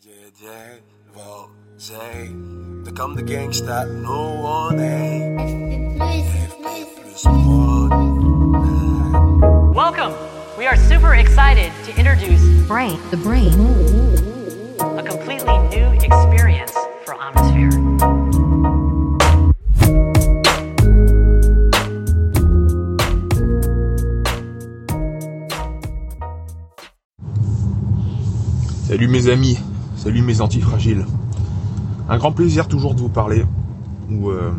T'es comme des gangsters, no one Welcome! We are super excited to introduce Brain, the brain. a completely new experience for Omnisphere. Salut mes amis, salut mes antifragiles. Un grand plaisir toujours de vous parler. Euh,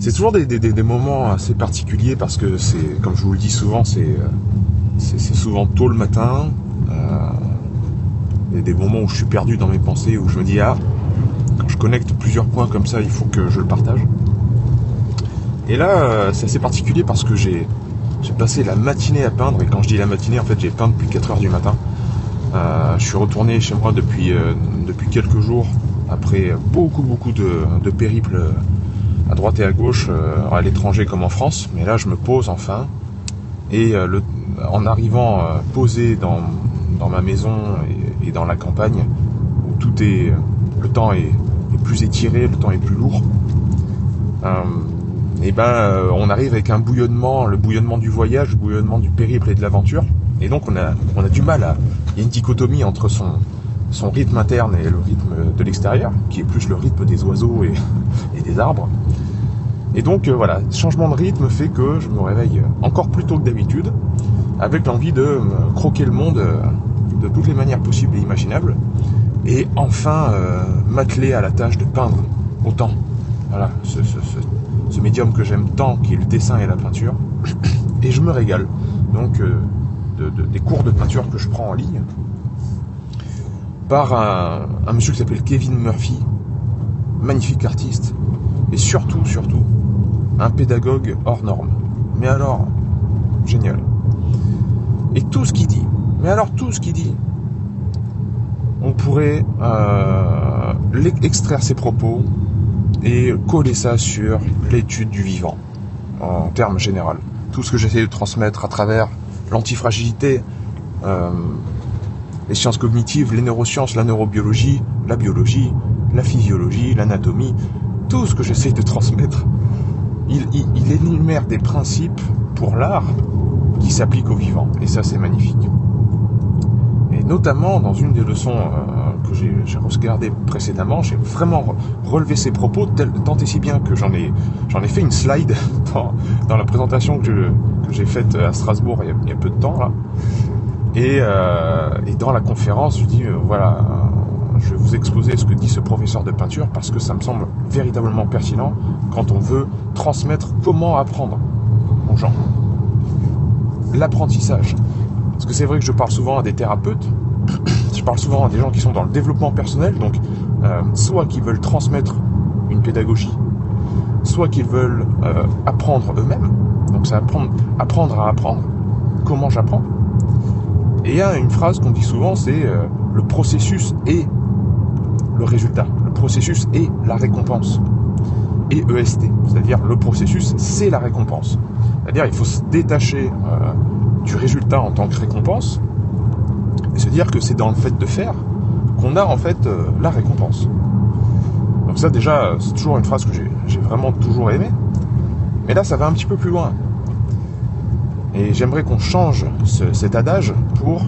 c'est toujours des, moments assez particuliers parce que c'est, comme je vous le dis souvent, c'est, euh, souvent tôt le matin. Euh, il y a des moments où je suis perdu dans mes pensées, où je me dis ah, quand je connecte plusieurs points comme ça, il faut que je le partage. Et là, euh, c'est assez particulier parce que j'ai, j'ai passé la matinée à peindre et quand je dis la matinée, en fait, j'ai peint depuis 4 heures du matin. Euh, je suis retourné chez moi depuis, euh, depuis quelques jours, après beaucoup beaucoup de, périples euh, à droite et à gauche, à l'étranger comme en France. Mais là, je me pose enfin. Et en arrivant posé dans, dans ma maison et, dans la campagne, où tout est, le temps est, plus étiré, le temps est plus lourd, et ben, euh, on arrive avec un bouillonnement, le bouillonnement du voyage, le bouillonnement du périple et de l'aventure. Et donc on a, on a du mal à... Une dichotomie entre son, rythme interne et le rythme de l'extérieur, qui est plus le rythme des oiseaux et, des arbres. Et donc euh, voilà, changement de rythme fait que je me réveille encore plus tôt que d'habitude, avec l'envie de croquer le monde euh, de toutes les manières possibles et imaginables, et enfin euh, m'atteler à la tâche de peindre autant. Voilà, ce, médium que j'aime tant, qui est le dessin et la peinture, et je me régale. Donc de- de- des cours de peinture que je prends en ligne par un, monsieur qui s'appelle Kevin Murphy, magnifique artiste, et surtout, surtout, un pédagogue hors norme. Mais alors, génial. Et tout ce qu'il dit, mais alors tout ce qu'il dit, on pourrait euh, extraire ses propos et coller ça sur l'étude du vivant, en termes généraux. Tout ce que j'essaie de transmettre à travers l'antifragilité, euh, les sciences cognitives, les neurosciences, la neurobiologie, la biologie, la physiologie, l'anatomie, tout ce que j'essaie de transmettre, il, énumère des principes pour l'art qui s'appliquent au vivant. Et ça, c'est magnifique. Et notamment, dans une des leçons euh, que j'ai regardées précédemment, j'ai vraiment re- relevé ses propos tant et si bien que j'en ai, fait une slide dans la présentation que je- que j'ai faite à Strasbourg il y, a, peu de temps. Là. Et, euh, dans la conférence, je dis, euh, voilà, euh, je vais vous exposer ce que dit ce professeur de peinture parce que ça me semble véritablement pertinent quand on veut transmettre comment apprendre aux gens. L'apprentissage. Parce que c'est vrai que je parle souvent à des thérapeutes, je parle souvent à des gens qui sont dans le développement personnel, donc soit qui veulent transmettre une pédagogie, soit qui veulent apprendre eux-mêmes. Donc c'est apprendre, apprendre à apprendre. Comment j'apprends? Et il y a une phrase qu'on dit souvent, c'est euh, le processus est le résultat. Le processus est la récompense. Et EST, c'est-à-dire le processus, c'est la récompense. C'est-à-dire il faut se détacher euh, du résultat en tant que récompense et se dire que c'est dans le fait de faire qu'on a en fait euh, la récompense. Donc ça déjà, c'est toujours une phrase que j'ai vraiment toujours aimée. Mais là, ça va un petit peu plus loin. Et j'aimerais qu'on change ce- cet adage pour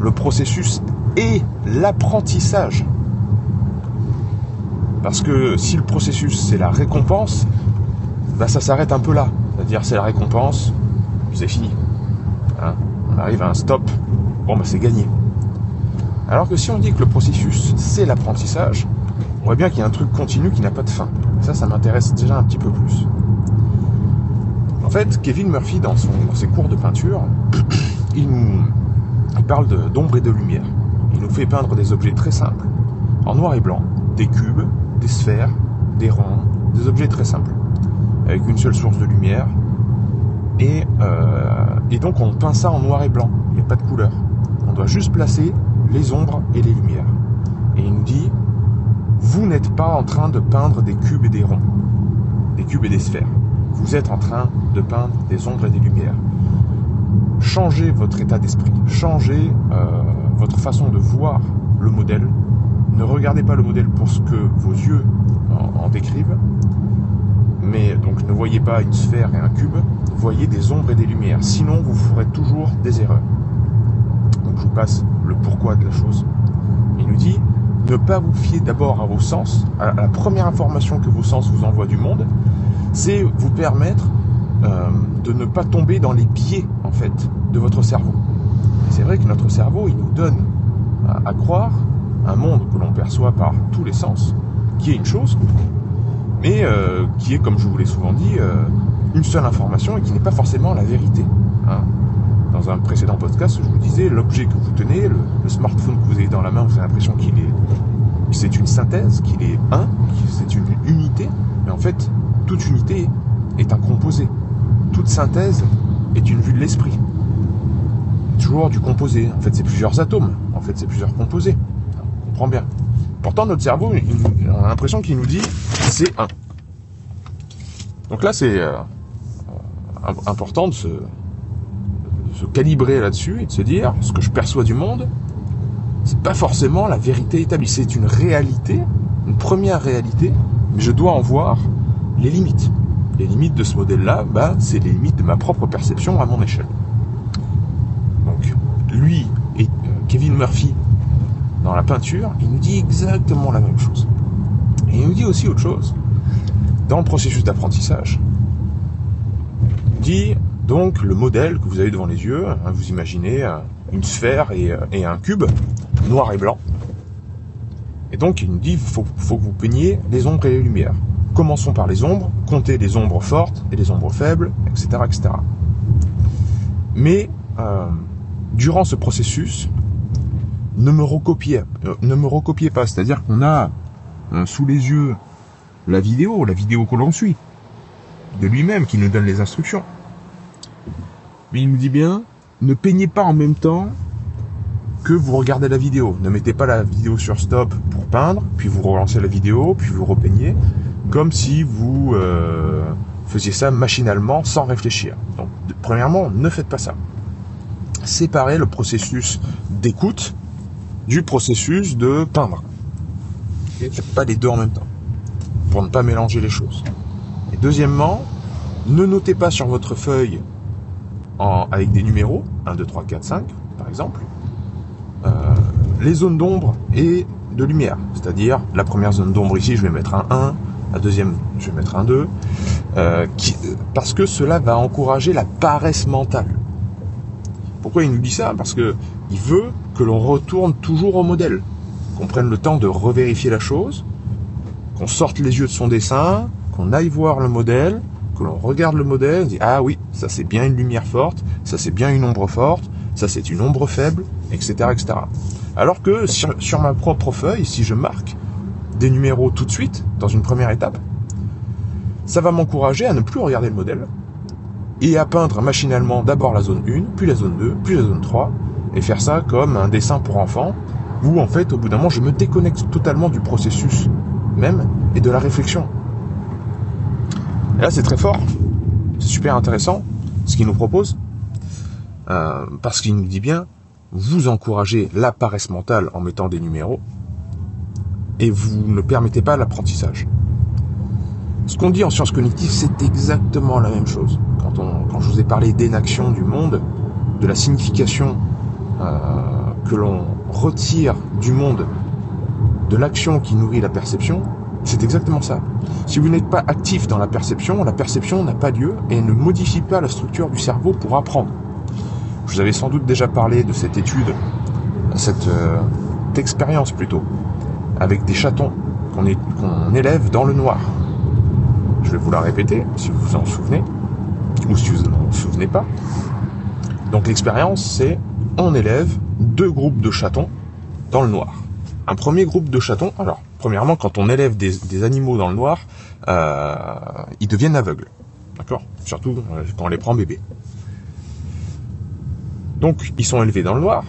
le processus et l'apprentissage. Parce que si le processus c'est la récompense, bah ça s'arrête un peu là. C'est-à-dire c'est la récompense, c'est fini. Hein, on arrive à un stop, bon bah c'est gagné. Alors que si on dit que le processus c'est l'apprentissage, on voit bien qu'il y a un truc continu qui n'a pas de fin. Ça, ça m'intéresse déjà un petit peu plus. En fait, Kevin Murphy, dans, ses cours de peinture, il nous parle d'ombre et de lumière. Il nous fait peindre des objets très simples, en noir et blanc, des cubes, des sphères, des ronds, des objets très simples, avec une seule source de lumière. Euh, et donc on peint ça en noir et blanc, il n'y a pas de couleur. On doit juste placer les ombres et les lumières. Et il nous dit, vous n'êtes pas en train de peindre des cubes et des ronds, des cubes et des sphères. Vous êtes en train de peindre des ombres et des lumières. Changez votre état d'esprit, changez euh, votre façon de voir le modèle. Ne regardez pas le modèle pour ce que vos yeux en, en décrivent, mais donc ne voyez pas une sphère et un cube, voyez des ombres et des lumières. Sinon, vous ferez toujours des erreurs. Donc je vous passe le pourquoi de la chose. Il nous dit ne pas vous fier d'abord à vos sens, à la première information que vos sens vous envoient du monde, c'est vous permettre euh, de ne pas tomber dans les biais en fait de votre cerveau. C'est vrai que notre cerveau, il nous donne à, croire un monde que l'on perçoit par tous les sens, qui est une chose, mais euh, qui est, comme je vous l'ai souvent dit, euh, une seule information et qui n'est pas forcément la vérité. Hein. Dans un précédent podcast, je vous disais, l'objet que vous tenez, le, le, smartphone que vous avez dans la main, vous avez l'impression qu'il est, c'est une synthèse, qu'il est un, que c'est une unité, mais en fait, toute unité est un composé. Toute synthèse est une vue de l'esprit. Toujours du composé. En fait, c'est plusieurs atomes. En fait, c'est plusieurs composés. On comprend bien. Pourtant, notre cerveau, a l'impression qu'il nous dit c'est un. Donc là, c'est euh, important de se, de se calibrer là-dessus et de se dire ce que je perçois du monde, c'est pas forcément la vérité établie. C'est une réalité, une première réalité, mais je dois en voir les limites. Les limites de ce modèle-là, bah, c'est les limites de ma propre perception à mon échelle. Donc, lui et euh, Kevin Murphy, dans la peinture, il nous dit exactement la même chose. Et il nous dit aussi autre chose. Dans le processus d'apprentissage, il dit donc le modèle que vous avez devant les yeux, hein, vous imaginez une sphère et, et, un cube, noir et blanc. Et donc il nous dit il faut que vous peigniez les ombres et les lumières. Commençons par les ombres, comptez les ombres fortes et les ombres faibles, etc. Mais euh, durant ce processus, ne me recopiez, euh, ne me recopiez pas. C'est-à-dire qu'on a euh, sous les yeux la vidéo, la vidéo que l'on suit, de lui-même, qui nous donne les instructions. Mais il nous dit bien, ne peignez pas en même temps que vous regardez la vidéo. Ne mettez pas la vidéo sur stop pour peindre, puis vous relancez la vidéo, puis vous repeignez, comme si vous euh, faisiez ça machinalement, sans réfléchir. Premièrement, ne faites pas ça. Séparez le processus d'écoute du processus de peindre. Et faites pas les deux en même temps, pour ne pas mélanger les choses. Deuxièmement, ne notez pas sur votre feuille avec des numéros, 1, 2, 3, 4, 5, par exemple, euh, les zones d'ombre et de lumière. C'est-à-dire, la première zone d'ombre ici, je vais mettre un 1, la deuxième, je vais mettre un 2, euh, parce que cela va encourager la paresse mentale. Pourquoi il nous dit ça? Parce que il veut que l'on retourne toujours au modèle, qu'on prenne le temps de revérifier la chose, qu'on sorte les yeux de son dessin, qu'on aille voir le modèle, que l'on regarde le modèle, on dit ah oui, ça c'est bien une lumière forte, ça c'est bien une ombre forte, ça c'est une ombre faible, etc., etc. Alors que sur, ma propre feuille, si je marque des numéros tout de suite, dans une première étape, ça va m'encourager à ne plus regarder le modèle et à peindre machinalement d'abord la zone 1, puis la zone 2, puis la zone 3, et faire ça comme un dessin pour enfants, où en fait au bout d'un moment je me déconnecte totalement du processus même et de la réflexion. Et là c'est très fort, c'est super intéressant ce qu'il nous propose, euh, parce qu'il nous dit bien, vous encouragez la paresse mentale en mettant des numéros, et vous ne permettez pas l'apprentissage. Ce qu'on dit en sciences cognitives, c'est exactement la même chose. Quand, je vous ai parlé d'énaction du monde, de la signification euh, que l'on retire du monde de l'action qui nourrit la perception, c'est exactement ça. Si vous n'êtes pas actif dans la perception, la perception n'a pas lieu et ne modifie pas la structure du cerveau pour apprendre. Je vous avais sans doute déjà parlé de cette étude, cette euh, expérience plutôt, avec des chatons qu'on qu élève dans le noir. Je vais vous la répéter, si vous vous en souvenez, ou si vous ne vous en souvenez pas. Donc l'expérience, c'est on élève deux groupes de chatons dans le noir. Un premier groupe de chatons, alors premièrement, quand on élève des, des animaux dans le noir, euh, ils deviennent aveugles. D'accord? Surtout euh, quand on les prend bébés. Donc ils sont élevés dans le noir.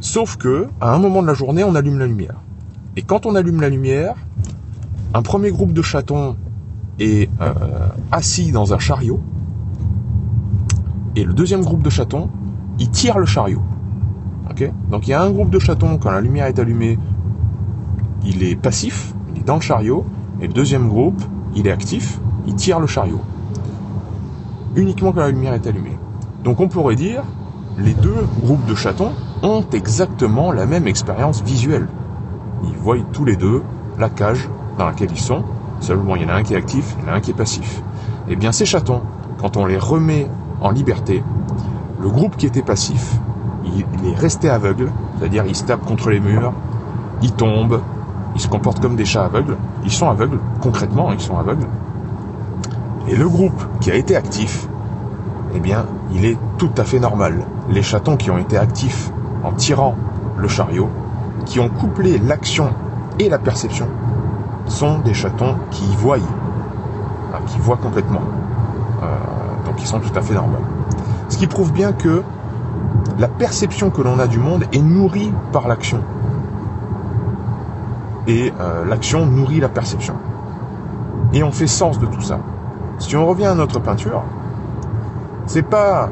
Sauf que, à un moment de la journée, on allume la lumière. Et quand on allume la lumière, un premier groupe de chatons est euh, assis dans un chariot. Et le deuxième groupe de chatons, il tire le chariot. Donc il y a un groupe de chatons, quand la lumière est allumée, il est passif, il est dans le chariot, et le deuxième groupe, il est actif, il tire le chariot. Uniquement quand la lumière est allumée. Donc on pourrait dire, les deux groupes de chatons ont exactement la même expérience visuelle. Ils voient tous les deux la cage dans laquelle ils sont, seulement il y en a un qui est actif, il y en a un qui est passif. Eh bien ces chatons, quand on les remet en liberté, le groupe qui était passif, il, est resté aveugle, c'est-à-dire il se tape contre les murs, il tombe, il se comporte comme des chats aveugles, ils sont aveugles, concrètement ils sont aveugles. Et le groupe qui a été actif, eh bien, il est tout à fait normal. Les chatons qui ont été actifs en tirant le chariot, qui ont couplé l'action et la perception, sont des chatons qui voient, qui voient complètement. Euh, donc ils sont tout à fait normaux. Ce qui prouve bien que la perception que l'on a du monde est nourrie par l'action. Et euh, l'action nourrit la perception. Et on fait sens de tout ça. Si on revient à notre peinture, c'est pas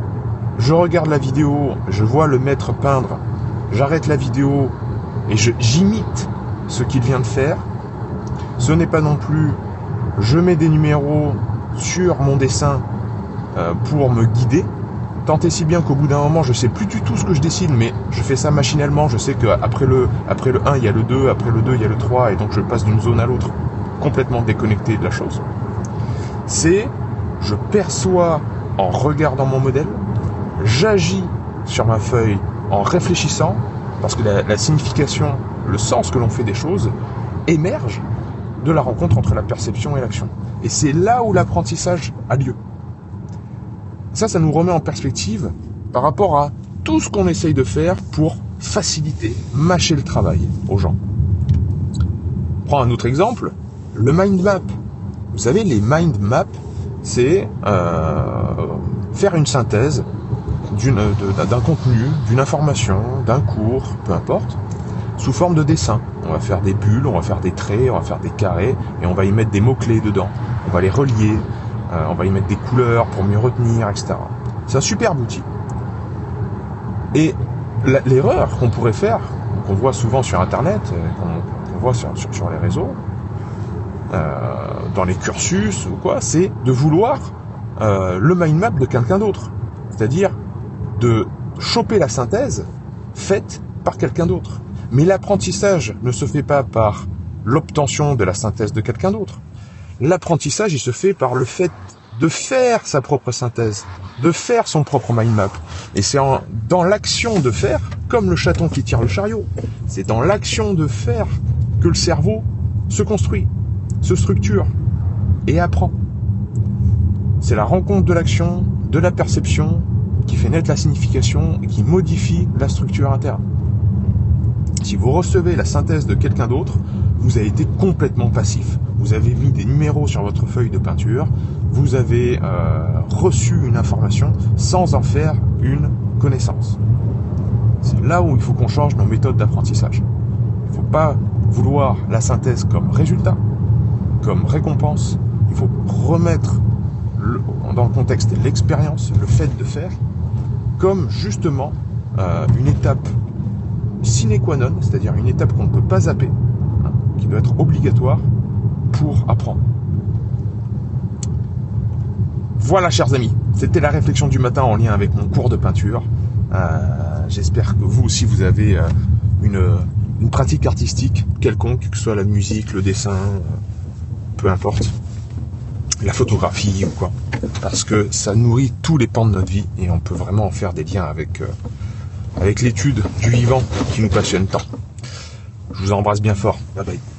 je regarde la vidéo, je vois le maître peindre, j'arrête la vidéo et j'imite ce qu'il vient de faire. Ce n'est pas non plus je mets des numéros sur mon dessin euh, pour me guider. Tant et si bien qu'au bout d'un moment, je sais plus du tout ce que je dessine, mais je fais ça machinalement. Je sais qu'après le, après le 1, il y a le 2, après le 2, il y a le 3, et donc je passe d'une zone à l'autre, complètement déconnecté de la chose. C'est, je perçois en regardant mon modèle, j'agis sur ma feuille en réfléchissant, parce que la, signification, le sens que l'on fait des choses, émerge de la rencontre entre la perception et l'action. Et c'est là où l'apprentissage a lieu. Ça, ça nous remet en perspective par rapport à tout ce qu'on essaye de faire pour faciliter, mâcher le travail aux gens. Prends un autre exemple, le mind map. Vous savez, les mind maps, c'est euh, faire une synthèse d'un contenu, d'une information, d'un cours, peu importe, sous forme de dessin. On va faire des bulles, on va faire des traits, on va faire des carrés, et on va y mettre des mots-clés dedans. On va les relier, euh, on va y mettre des couleurs pour mieux retenir, etc. C'est un superbe outil. Et l'erreur qu'on pourrait faire, qu'on voit souvent sur Internet, euh, qu'on voit sur, sur les réseaux, euh, dans les cursus ou quoi, c'est de vouloir euh, le mind map de quelqu'un d'autre. C'est-à-dire de choper la synthèse faite par quelqu'un d'autre. Mais l'apprentissage ne se fait pas par l'obtention de la synthèse de quelqu'un d'autre. L'apprentissage, il se fait par le fait de faire sa propre synthèse, de faire son propre mind map. Et c'est dans l'action de faire, comme le chaton qui tire le chariot, c'est dans l'action de faire que le cerveau se construit se structure et apprend. C'est la rencontre de l'action, de la perception, qui fait naître la signification et qui modifie la structure interne. Si vous recevez la synthèse de quelqu'un d'autre, vous avez été complètement passif. Vous avez mis des numéros sur votre feuille de peinture, vous avez euh, reçu une information sans en faire une connaissance. C'est là où il faut qu'on change nos méthodes d'apprentissage. Il ne faut pas vouloir la synthèse comme résultat, comme récompense, il faut remettre dans le contexte l'expérience, le fait de faire, comme justement euh, une étape sine qua non, c'est-à-dire une étape qu'on ne peut pas zapper, hein, qui doit être obligatoire pour apprendre. Voilà, chers amis, c'était la réflexion du matin en lien avec mon cours de peinture. Euh, j'espère que vous aussi vous avez euh, une, une, pratique artistique quelconque, que ce soit la musique, le dessin, peu importe, la photographie ou quoi, parce que ça nourrit tous les pans de notre vie et on peut vraiment en faire des liens avec, euh, avec l'étude du vivant qui nous passionne tant. Je vous embrasse bien fort. Bye bye.